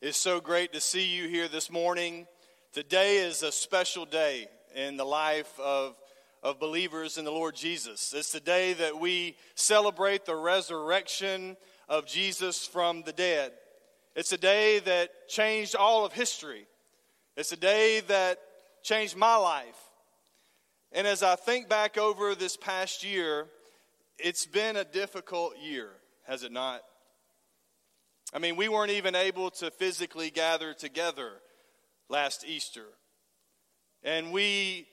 It's so great to see you here this morning. Today is a special day in the life of, of believers in the Lord Jesus. It's the day that we celebrate the resurrection of Jesus from the dead. It's a day that changed all of history. It's a day that changed my life. And as I think back over this past year, it's been a difficult year, has it not? I mean, we weren't even able to physically gather together last Easter. And we,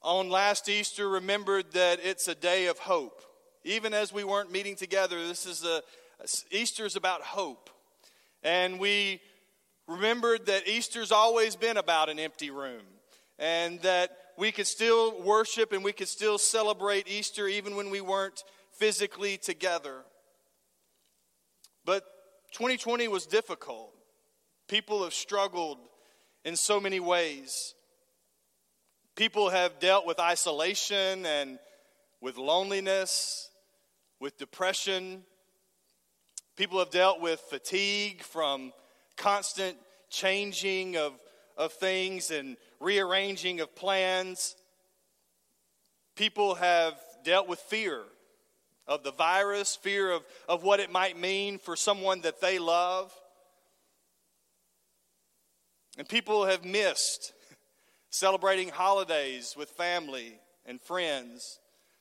on last Easter, remembered that it's a day of hope. Even as we weren't meeting together, this is a, Easter's about hope. And we remembered that Easter's always been about an empty room. And that we could still worship and we could still celebrate Easter even when we weren't physically together. But 2020 was difficult. People have struggled in so many ways. People have dealt with isolation and with loneliness, with depression. People have dealt with fatigue from constant changing of, of things and rearranging of plans. People have dealt with fear of the virus, fear of, of what it might mean for someone that they love. And people have missed celebrating holidays with family and friends.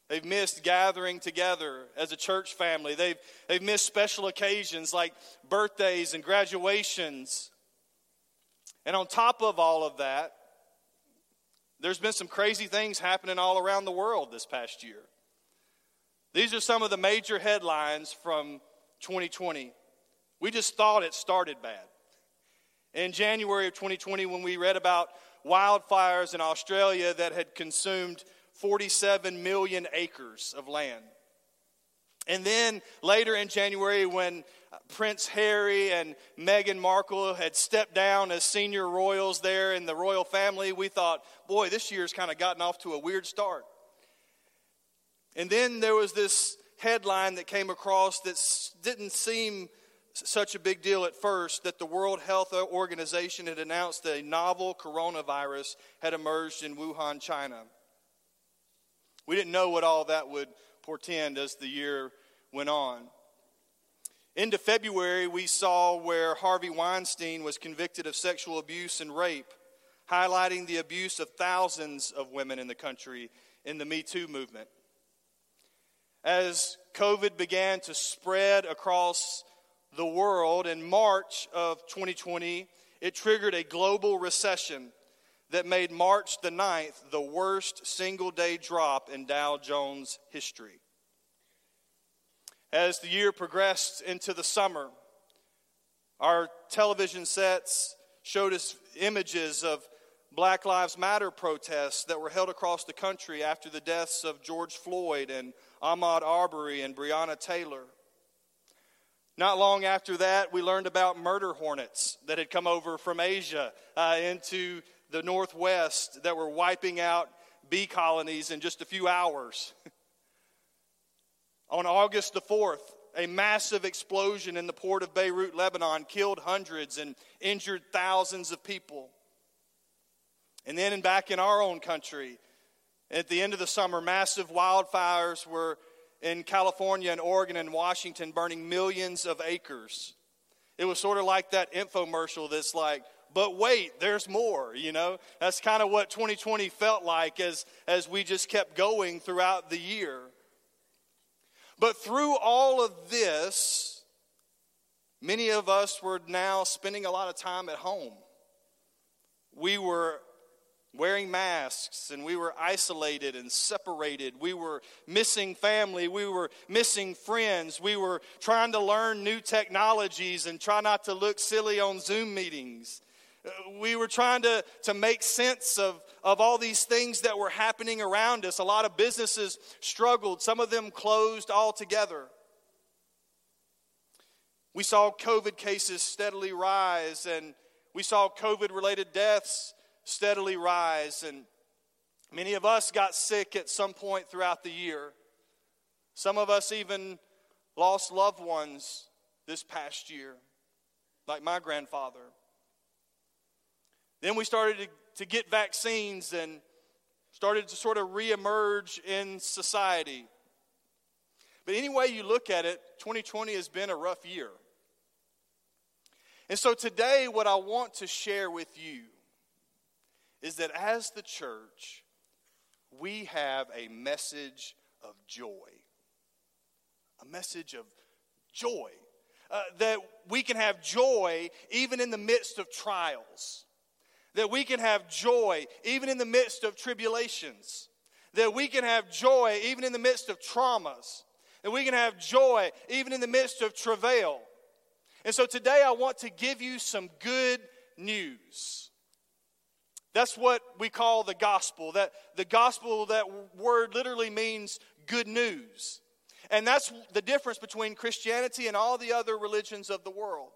They've missed gathering together as a church family. They've, they've missed special occasions like birthdays and graduations. And on top of all of that, there's been some crazy things happening all around the world this past year. These are some of the major headlines from 2020. We just thought it started bad. In January of 2020, when we read about wildfires in Australia that had consumed 47 million acres of land. And then later in January, when Prince Harry and Meghan Markle had stepped down as senior royals there in the royal family, we thought, boy, this year's kind of gotten off to a weird start. And then there was this headline that came across that didn't seem such a big deal at first that the World Health Organization had announced that a novel coronavirus had emerged in Wuhan, China. We didn't know what all that would portend as the year went on. Into February, we saw where Harvey Weinstein was convicted of sexual abuse and rape, highlighting the abuse of thousands of women in the country in the Me Too movement. As COVID began to spread across the world in March of 2020, it triggered a global recession that made March the 9th the worst single day drop in Dow Jones history. As the year progressed into the summer, our television sets showed us images of Black Lives Matter protests that were held across the country after the deaths of George Floyd and Ahmaud Arbery and Breonna Taylor. Not long after that, we learned about murder hornets that had come over from Asia uh, into the Northwest that were wiping out bee colonies in just a few hours. On August the 4th, a massive explosion in the port of Beirut, Lebanon, killed hundreds and injured thousands of people. And then, back in our own country, at the end of the summer, massive wildfires were in California and Oregon and Washington, burning millions of acres. It was sort of like that infomercial that's like, but wait, there's more, you know? That's kind of what 2020 felt like as, as we just kept going throughout the year. But through all of this, many of us were now spending a lot of time at home. We were wearing masks and we were isolated and separated. We were missing family. We were missing friends. We were trying to learn new technologies and try not to look silly on Zoom meetings. Uh, we were trying to, to make sense of, of all these things that were happening around us. A lot of businesses struggled, some of them closed altogether. We saw COVID cases steadily rise, and we saw COVID related deaths steadily rise. And many of us got sick at some point throughout the year. Some of us even lost loved ones this past year, like my grandfather. Then we started to, to get vaccines and started to sort of reemerge in society. But any way you look at it, 2020 has been a rough year. And so today, what I want to share with you is that as the church, we have a message of joy. A message of joy. Uh, that we can have joy even in the midst of trials. That we can have joy even in the midst of tribulations. That we can have joy even in the midst of traumas. That we can have joy even in the midst of travail. And so today I want to give you some good news. That's what we call the gospel. That the gospel, that word literally means good news. And that's the difference between Christianity and all the other religions of the world.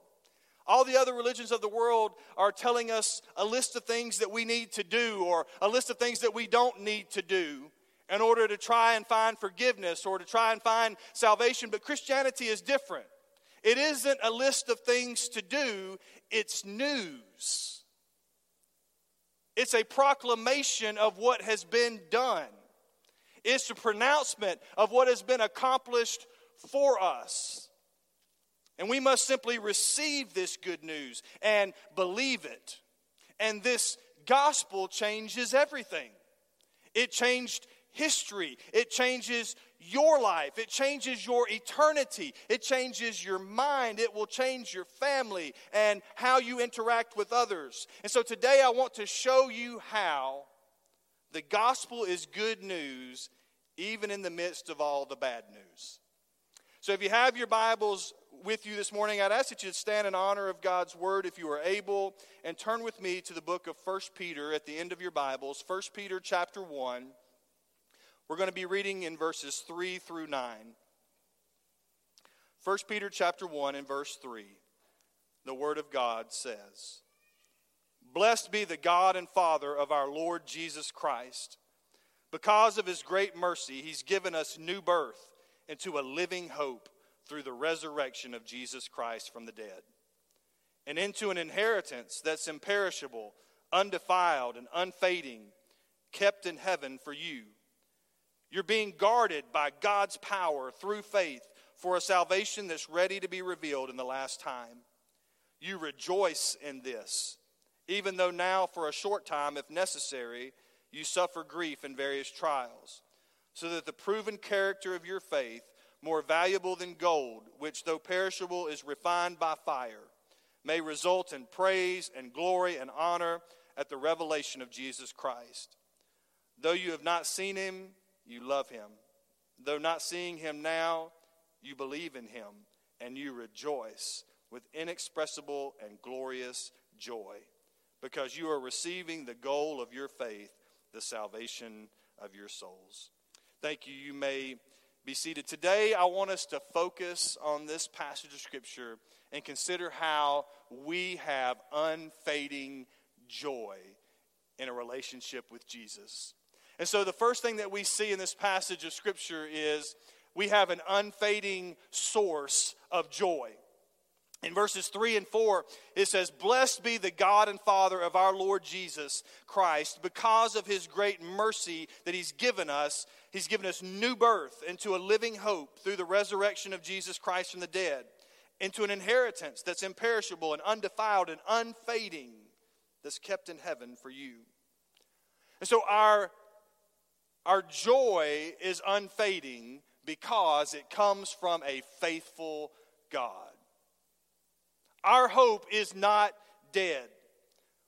All the other religions of the world are telling us a list of things that we need to do or a list of things that we don't need to do in order to try and find forgiveness or to try and find salvation. But Christianity is different. It isn't a list of things to do, it's news. It's a proclamation of what has been done. It's a pronouncement of what has been accomplished for us. And we must simply receive this good news and believe it. And this gospel changes everything. It changed history, it changes your life, it changes your eternity, it changes your mind, it will change your family and how you interact with others. And so today I want to show you how the gospel is good news even in the midst of all the bad news. So if you have your Bibles with you this morning, I'd ask that you stand in honor of God's word if you are able and turn with me to the book of 1 Peter at the end of your Bibles, 1 Peter chapter 1. We're going to be reading in verses 3 through 9. 1 Peter chapter 1 and verse 3. The word of God says, Blessed be the God and Father of our Lord Jesus Christ. Because of his great mercy, he's given us new birth into a living hope through the resurrection of Jesus Christ from the dead, and into an inheritance that's imperishable, undefiled, and unfading, kept in heaven for you you're being guarded by God's power through faith for a salvation that's ready to be revealed in the last time. You rejoice in this, even though now, for a short time, if necessary, you suffer grief in various trials, so that the proven character of your faith, more valuable than gold, which though perishable is refined by fire, may result in praise and glory and honor at the revelation of Jesus Christ. Though you have not seen him, you love him. Though not seeing him now, you believe in him, and you rejoice with inexpressible and glorious joy, because you are receiving the goal of your faith, the salvation of your souls. Thank you. You may be seated. Today, I want us to focus on this passage of Scripture and consider how we have unfading joy in a relationship with Jesus. And so, the first thing that we see in this passage of Scripture is we have an unfading source of joy. In verses 3 and 4, it says, Blessed be the God and Father of our Lord Jesus Christ, because of his great mercy that he's given us. He's given us new birth into a living hope through the resurrection of Jesus Christ from the dead, into an inheritance that's imperishable and undefiled and unfading, that's kept in heaven for you. And so, our our joy is unfading because it comes from a faithful God. Our hope is not dead.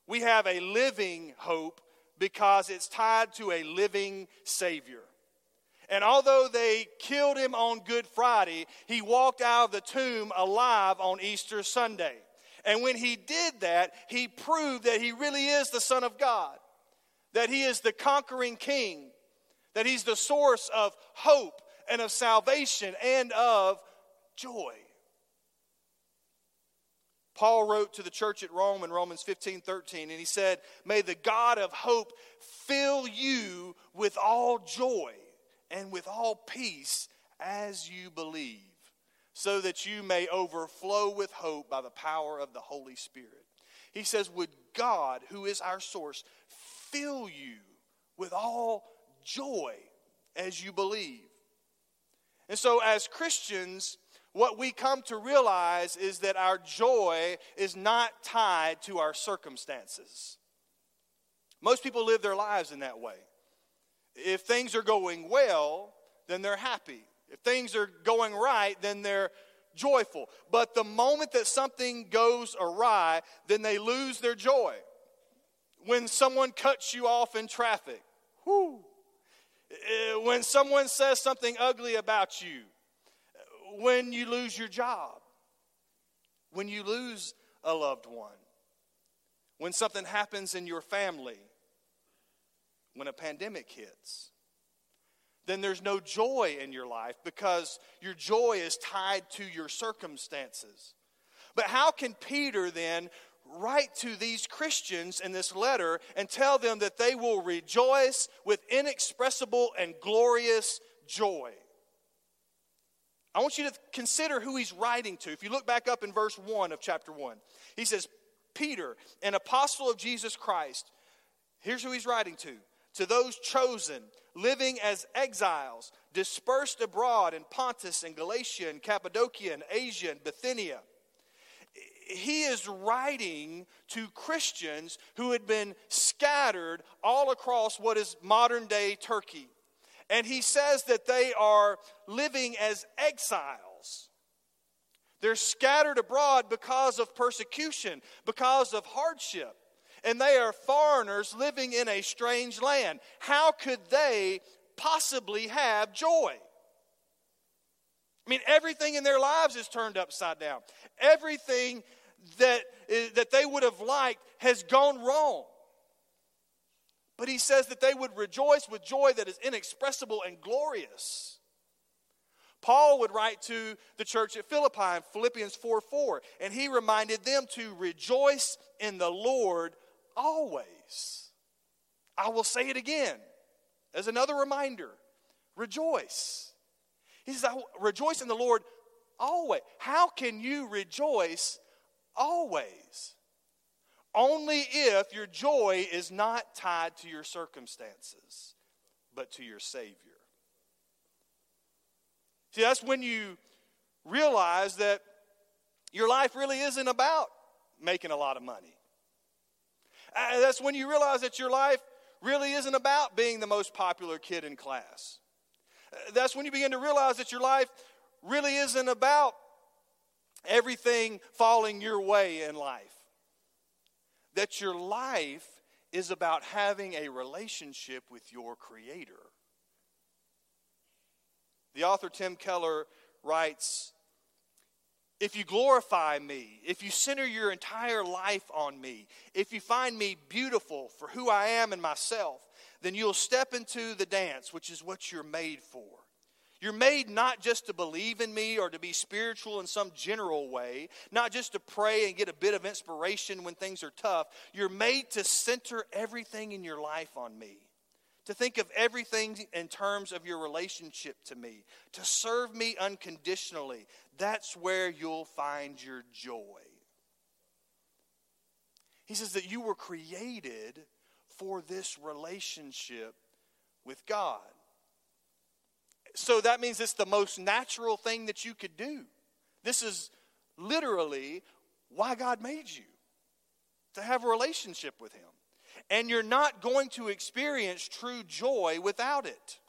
We have a living hope because it's tied to a living Savior. And although they killed him on Good Friday, he walked out of the tomb alive on Easter Sunday. And when he did that, he proved that he really is the Son of God, that he is the conquering king, that He's the source of hope and of salvation and of joy. Paul wrote to the church at Rome in Romans 15 13, and he said, May the God of hope fill you with all joy and with all peace as you believe, so that you may overflow with hope by the power of the Holy Spirit. He says, Would God, who is our source, fill you with all joy as you believe? And so, as Christians, what we come to realize is that our joy is not tied to our circumstances. Most people live their lives in that way. If things are going well, then they're happy. If things are going right, then they're joyful. But the moment that something goes awry, then they lose their joy. When someone cuts you off in traffic, whoo. Eh, when someone says something ugly about you, when you lose your job, when you lose a loved one, when something happens in your family, when a pandemic hits, then there's no joy in your life because your joy is tied to your circumstances. But how can Peter then write to these Christians in this letter and tell them that they will rejoice with inexpressible and glorious joy? I want you to consider who he's writing to. If you look back up in verse 1 of chapter 1, he says, Peter, an apostle of Jesus Christ. Here's who he's writing to to those chosen, living as exiles, dispersed abroad in Pontus and Galatia and Cappadocia and Asia and Bithynia. He is writing to Christians who had been scattered all across what is modern day Turkey. And he says that they are living as exiles. They're scattered abroad because of persecution, because of hardship. And they are foreigners living in a strange land. How could they possibly have joy? I mean, everything in their lives is turned upside down. Everything that, eh, that they would have liked has gone wrong. But he says that they would rejoice with joy that is inexpressible and glorious. Paul would write to the church at Philippi in Philippians 4 4, and he reminded them to rejoice in the Lord always. I will say it again as another reminder rejoice. He says, Rejoice in the Lord always. How can you rejoice always? only if your joy is not tied to your circumstances, but to your Savior. See, that's when you realize that your life really isn't about making a lot of money. Uh, that's when you realize that your life really isn't about being the most popular kid in class. Uh, that's when you begin to realize that your life really isn't about everything falling your way in life that your life is about having a relationship with your Creator. The author Tim Keller writes If you glorify me, if you center your entire life on me, if you find me beautiful for who I am and myself, then you'll step into the dance, which is what you're made for. You're made not just to believe in me or to be spiritual in some general way, not just to pray and get a bit of inspiration when things are tough. You're made to center everything in your life on me, to think of everything in terms of your relationship to me, to serve me unconditionally. That's where you'll find your joy. He says that you were created for this relationship with God. So that means it's the most natural thing that you could do. This is literally why God made you to have a relationship with Him. And you're not going to experience true joy without it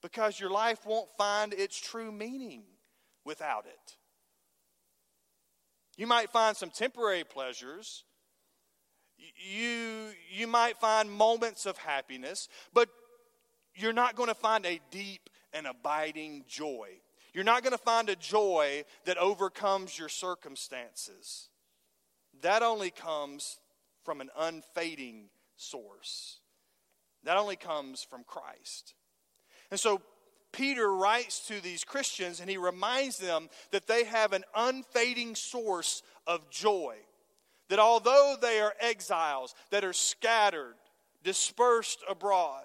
because your life won't find its true meaning without it. You might find some temporary pleasures. You, you might find moments of happiness, but you're not going to find a deep and abiding joy. You're not going to find a joy that overcomes your circumstances. That only comes from an unfading source. That only comes from Christ. And so Peter writes to these Christians and he reminds them that they have an unfading source of joy. That although they are exiles, that are scattered, dispersed abroad,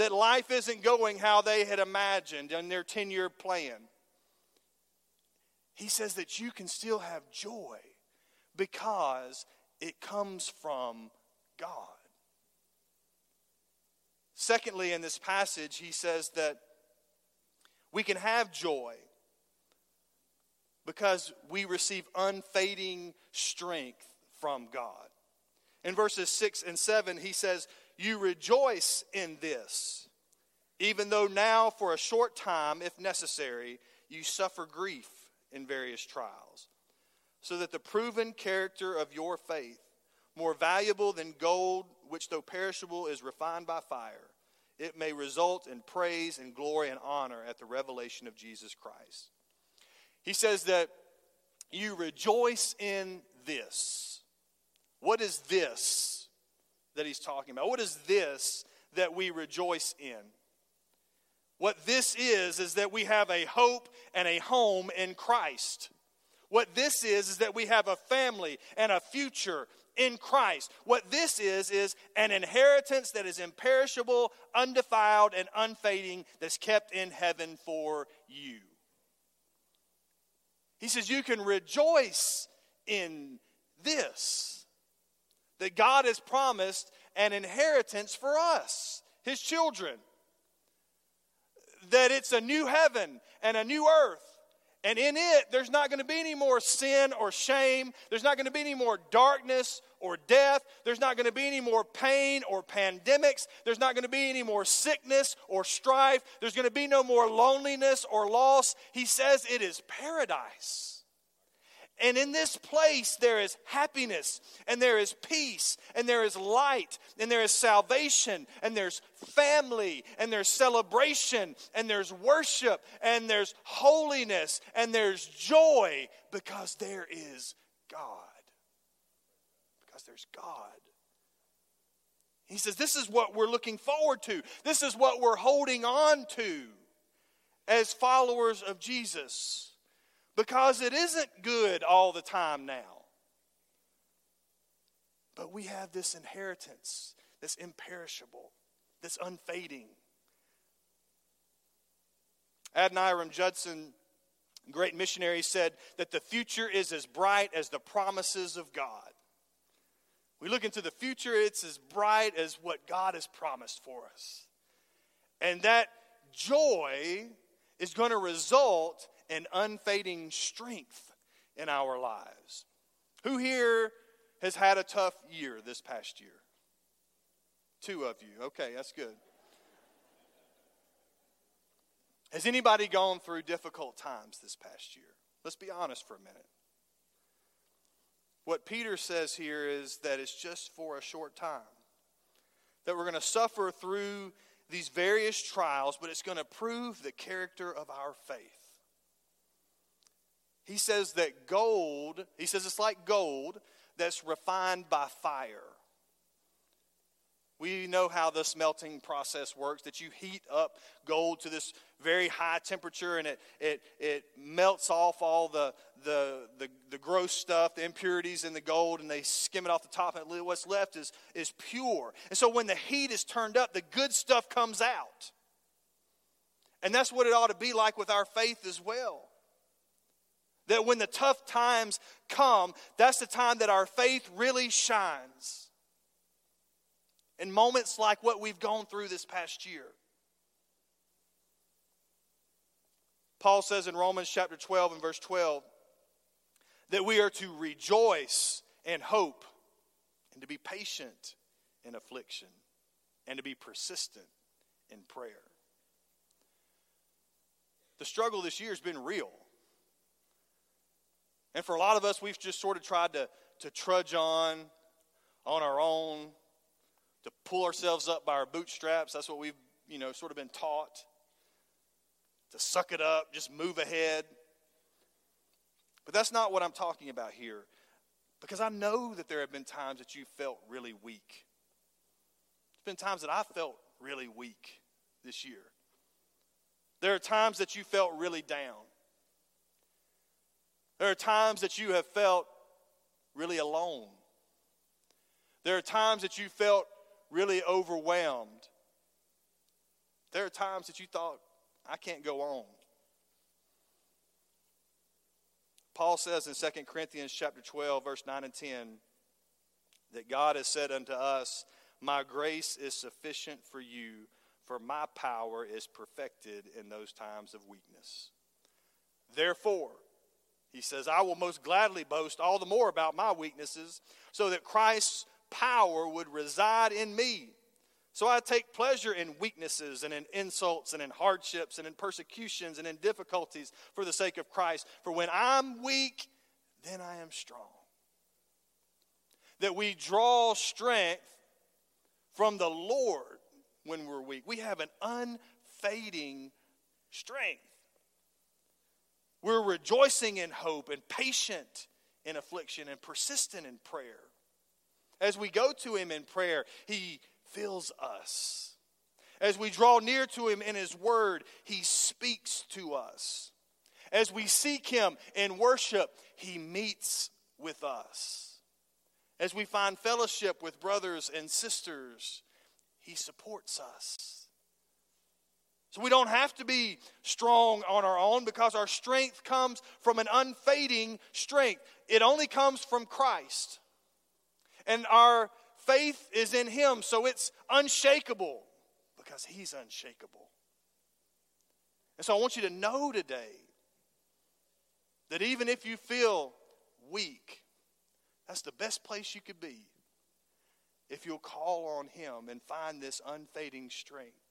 that life isn't going how they had imagined in their 10 year plan. he says that you can still have joy because it comes from God. Secondly, in this passage, he says that we can have joy because we receive unfading strength from God. In verses 6 and 7, he says, You rejoice in this, even though now, for a short time, if necessary, you suffer grief in various trials, so that the proven character of your faith, more valuable than gold, which though perishable is refined by fire, it may result in praise and glory and honor at the revelation of Jesus Christ. He says that you rejoice in this. What is this that he's talking about? What is this that we rejoice in? What this is, is that we have a hope and a home in Christ. What this is, is that we have a family and a future in Christ. What this is, is an inheritance that is imperishable, undefiled, and unfading that's kept in heaven for you. He says, You can rejoice in this that God has promised an inheritance for us, His children. That it's a new heaven and a new earth and in it, there's not going to be any more sin or shame. There's not going to be any more darkness or death. There's not going to be any more pain or pandemics. There's not going to be any more sickness or strife. There's going to be no more loneliness or loss. He says it is paradise. And in this place, there is happiness, and there is peace, and there is light, and there is salvation, and there's family, and there's celebration, and there's worship, and there's holiness, and there's joy because there is God. Because there's God. He says, This is what we're looking forward to, this is what we're holding on to as followers of Jesus because it isn't good all the time now. But we have this inheritance that's imperishable, that's unfading. Adoniram Judson, great missionary, said that the future is as bright as the promises of God. We look into the future, it's as bright as what God has promised for us. And that joy is going to result and unfading strength in our lives. Who here has had a tough year this past year? Two of you. Okay, that's good. Has anybody gone through difficult times this past year? Let's be honest for a minute. What Peter says here is that it's just for a short time. That we're going to suffer through these various trials, but it's going to prove the character of our faith. He says that gold, he says it's like gold that's refined by fire. We know how the smelting process works that you heat up gold to this very high temperature and it, it, it melts off all the, the, the, the gross stuff, the impurities in the gold, and they skim it off the top, and what's left is, is pure. And so when the heat is turned up, the good stuff comes out. And that's what it ought to be like with our faith as well. That when the tough times come, that's the time that our faith really shines. In moments like what we've gone through this past year. Paul says in Romans chapter 12 and verse 12 that we are to rejoice and hope and to be patient in affliction and to be persistent in prayer. The struggle this year has been real. And for a lot of us, we've just sort of tried to, to trudge on on our own, to pull ourselves up by our bootstraps. That's what we've, you know, sort of been taught. To suck it up, just move ahead. But that's not what I'm talking about here. Because I know that there have been times that you felt really weak. There's been times that I felt really weak this year. There are times that you felt really down. There are times that you have felt really alone. There are times that you felt really overwhelmed. There are times that you thought, I can't go on. Paul says in 2 Corinthians chapter 12, verse 9 and 10, that God has said unto us, My grace is sufficient for you, for my power is perfected in those times of weakness. Therefore, he says, I will most gladly boast all the more about my weaknesses, so that Christ's power would reside in me. So I take pleasure in weaknesses and in insults and in hardships and in persecutions and in difficulties for the sake of Christ. For when I'm weak, then I am strong. That we draw strength from the Lord when we're weak. We have an unfading strength. We're rejoicing in hope and patient in affliction and persistent in prayer. As we go to Him in prayer, He fills us. As we draw near to Him in His Word, He speaks to us. As we seek Him in worship, He meets with us. As we find fellowship with brothers and sisters, He supports us. So we don't have to be strong on our own because our strength comes from an unfading strength. It only comes from Christ. And our faith is in Him, so it's unshakable because He's unshakable. And so I want you to know today that even if you feel weak, that's the best place you could be if you'll call on Him and find this unfading strength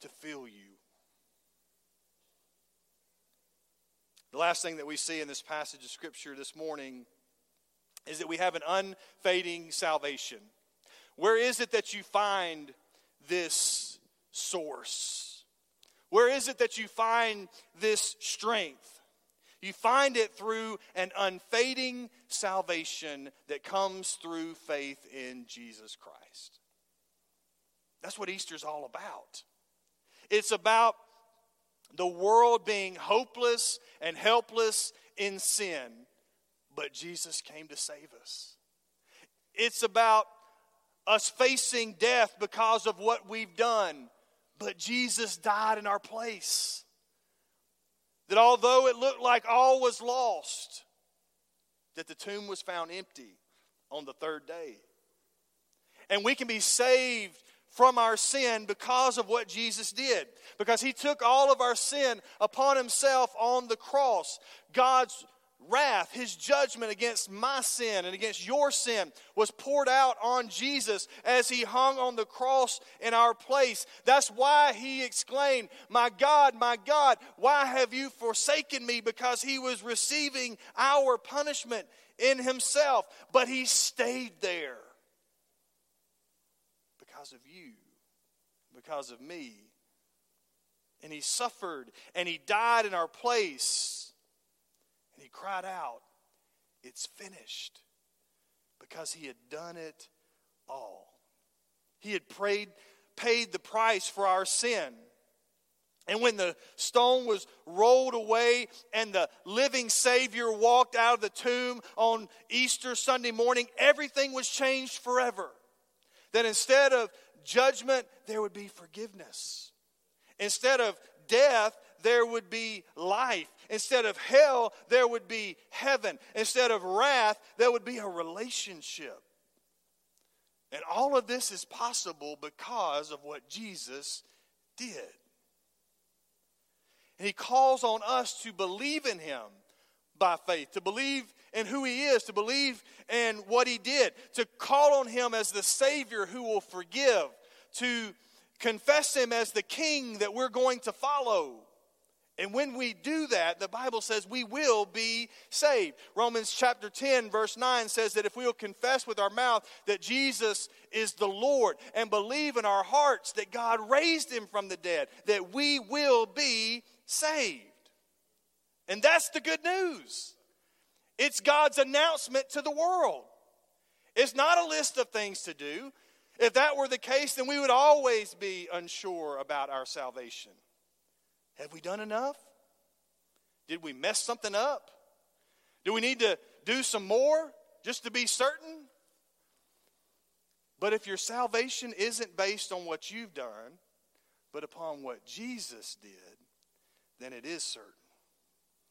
to fill you. The last thing that we see in this passage of Scripture this morning is that we have an unfading salvation. Where is it that you find this source? Where is it that you find this strength? You find it through an unfading salvation that comes through faith in Jesus Christ. That's what Easter's all about. It's about the world being hopeless and helpless in sin, but Jesus came to save us. It's about us facing death because of what we've done, but Jesus died in our place. That although it looked like all was lost, that the tomb was found empty on the third day. And we can be saved from our sin because of what Jesus did. Because he took all of our sin upon himself on the cross. God's wrath, his judgment against my sin and against your sin was poured out on Jesus as he hung on the cross in our place. That's why he exclaimed, My God, my God, why have you forsaken me? Because he was receiving our punishment in himself, but he stayed there because of you, because of me. And he suffered and he died in our place. And he cried out, It's finished. Because he had done it all. He had prayed, paid the price for our sin. And when the stone was rolled away and the living Savior walked out of the tomb on Easter Sunday morning, everything was changed forever. That instead of judgment, there would be forgiveness. Instead of death, there would be life. Instead of hell, there would be heaven. Instead of wrath, there would be a relationship. And all of this is possible because of what Jesus did. And he calls on us to believe in him by faith, to believe in who he is, to believe in what he did, to call on him as the Savior who will forgive, to confess him as the King that we're going to follow. And when we do that, the Bible says we will be saved. Romans chapter 10, verse 9 says that if we will confess with our mouth that Jesus is the Lord and believe in our hearts that God raised him from the dead, that we will be saved. And that's the good news. It's God's announcement to the world. It's not a list of things to do. If that were the case, then we would always be unsure about our salvation. Have we done enough? Did we mess something up? Do we need to do some more just to be certain? But if your salvation isn't based on what you've done, but upon what Jesus did, then it is certain.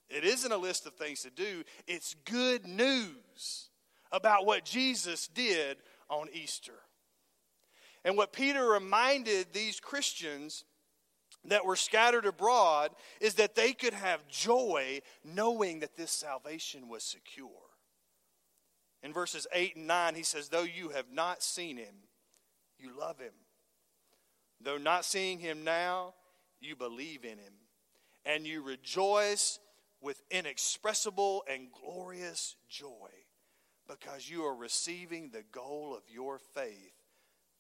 It isn't a list of things to do, it's good news about what Jesus did on Easter. And what Peter reminded these Christians that were scattered abroad is that they could have joy knowing that this salvation was secure. In verses 8 and 9, he says, Though you have not seen him, you love him. Though not seeing him now, you believe in him. And you rejoice with inexpressible and glorious joy because you are receiving the goal of your faith,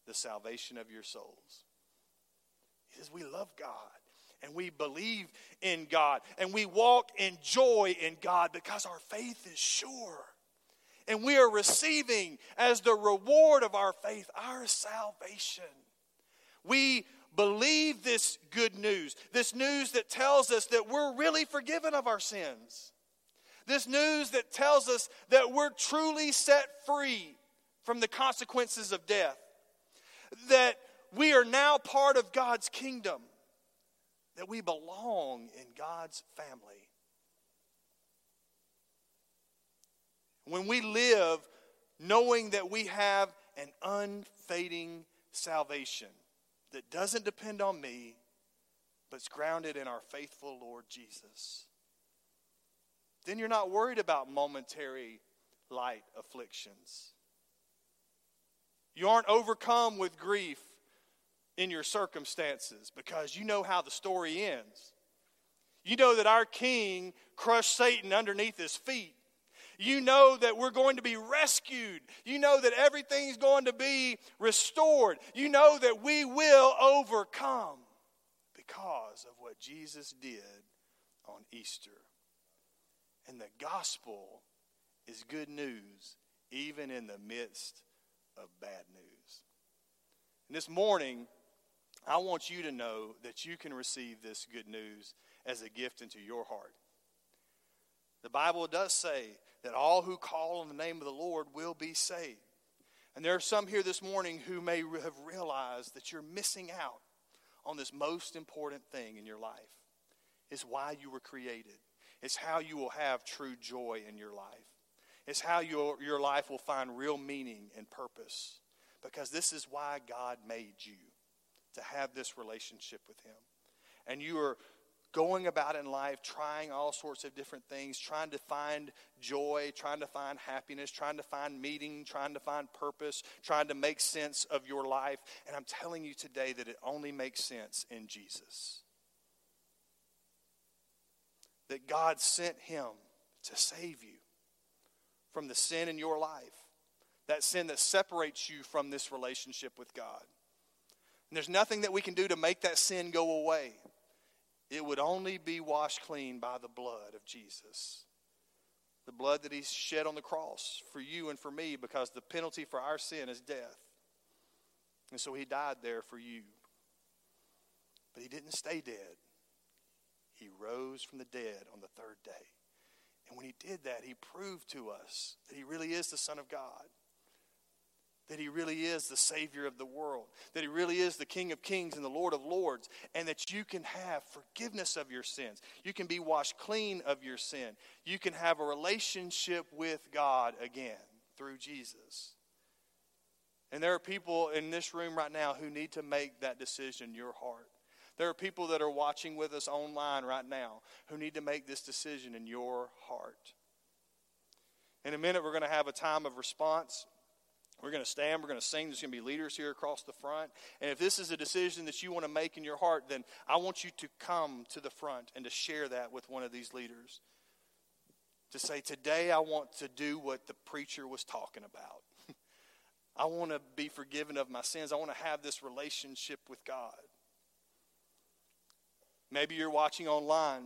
the salvation of your souls. He says, We love God and we believe in God and we walk in joy in God because our faith is sure. And we are receiving as the reward of our faith our salvation. We believe this good news, this news that tells us that we're really forgiven of our sins, this news that tells us that we're truly set free from the consequences of death, that we are now part of God's kingdom, that we belong in God's family. When we live knowing that we have an unfading salvation that doesn't depend on me, but it's grounded in our faithful Lord Jesus, then you're not worried about momentary light afflictions. You aren't overcome with grief in your circumstances because you know how the story ends. You know that our King crushed Satan underneath his feet. You know that we're going to be rescued. You know that everything's going to be restored. You know that we will overcome because of what Jesus did on Easter. And the gospel is good news even in the midst of bad news. And this morning, I want you to know that you can receive this good news as a gift into your heart. The Bible does say that all who call on the name of the Lord will be saved. And there are some here this morning who may have realized that you're missing out on this most important thing in your life. It's why you were created. It's how you will have true joy in your life. It's how your, your life will find real meaning and purpose. Because this is why God made you to have this relationship with Him. And you are going about in life trying all sorts of different things, trying to find joy, trying to find happiness, trying to find meaning, trying to find purpose, trying to make sense of your life. And I'm telling you today that it only makes sense in Jesus. That God sent Him to save you from the sin in your life, that sin that separates you from this relationship with God. And there's nothing that we can do to make that sin go away. It would only be washed clean by the blood of Jesus. The blood that he shed on the cross for you and for me because the penalty for our sin is death. And so he died there for you. But he didn't stay dead. He rose from the dead on the third day. And when he did that, he proved to us that he really is the Son of God that he really is the Savior of the world, that he really is the King of kings and the Lord of lords, and that you can have forgiveness of your sins. You can be washed clean of your sin. You can have a relationship with God again through Jesus. And there are people in this room right now who need to make that decision in your heart. There are people that are watching with us online right now who need to make this decision in your heart. In a minute, we're going to have a time of response. We're going to stand, we're going to sing. There's going to be leaders here across the front. And if this is a decision that you want to make in your heart, then I want you to come to the front and to share that with one of these leaders. To say, Today I want to do what the preacher was talking about. I want to be forgiven of my sins. I want to have this relationship with God. Maybe you're watching online.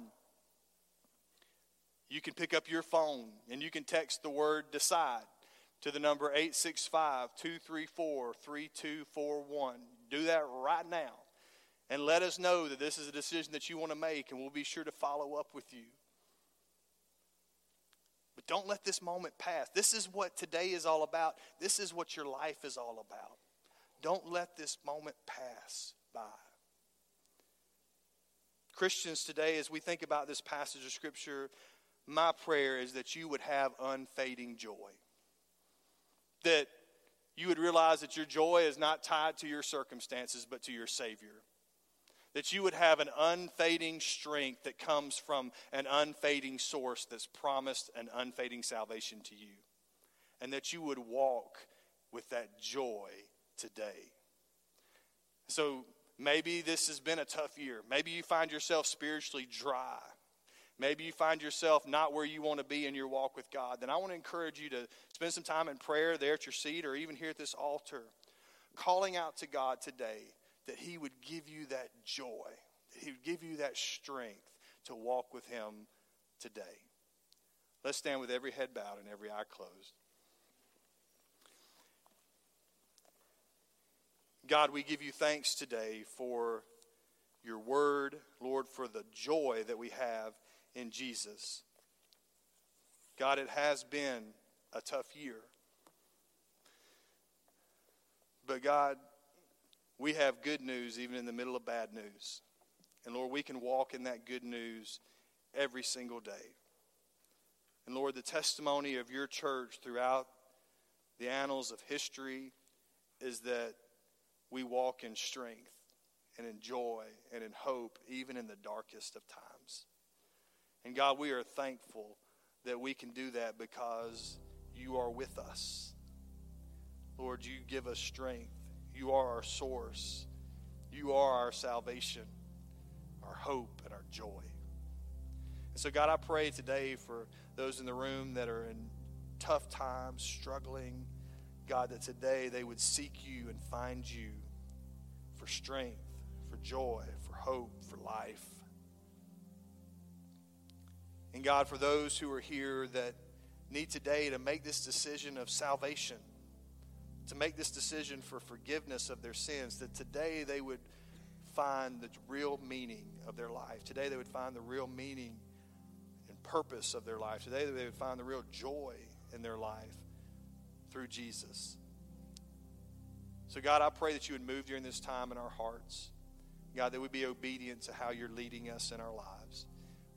You can pick up your phone and you can text the word decide to the number 865 234 3241. Do that right now. And let us know that this is a decision that you want to make, and we'll be sure to follow up with you. But don't let this moment pass. This is what today is all about. This is what your life is all about. Don't let this moment pass by. Christians today, as we think about this passage of Scripture, my prayer is that you would have unfading joy. That you would realize that your joy is not tied to your circumstances, but to your Savior. That you would have an unfading strength that comes from an unfading source that's promised an unfading salvation to you. And that you would walk with that joy today. So maybe this has been a tough year. Maybe you find yourself spiritually dry. Maybe you find yourself not where you want to be in your walk with God. Then I want to encourage you to spend some time in prayer there at your seat or even here at this altar, calling out to God today that He would give you that joy, that He would give you that strength to walk with Him today. Let's stand with every head bowed and every eye closed. God, we give you thanks today for your word, Lord, for the joy that we have in Jesus. God, it has been a tough year. But God, we have good news even in the middle of bad news. And Lord, we can walk in that good news every single day. And Lord, the testimony of your church throughout the annals of history is that we walk in strength and in joy and in hope, even in the darkest of times. And God, we are thankful that we can do that because you are with us. Lord, you give us strength. You are our source. You are our salvation, our hope, and our joy. And so, God, I pray today for those in the room that are in tough times, struggling God, that today they would seek you and find you for strength, for joy, for hope, for life. And God, for those who are here that need today to make this decision of salvation, to make this decision for forgiveness of their sins, that today they would find the real meaning of their life. Today they would find the real meaning and purpose of their life. Today they would find the real joy in their life through Jesus. So, God, I pray that you would move during this time in our hearts. God, that we be obedient to how you're leading us in our lives.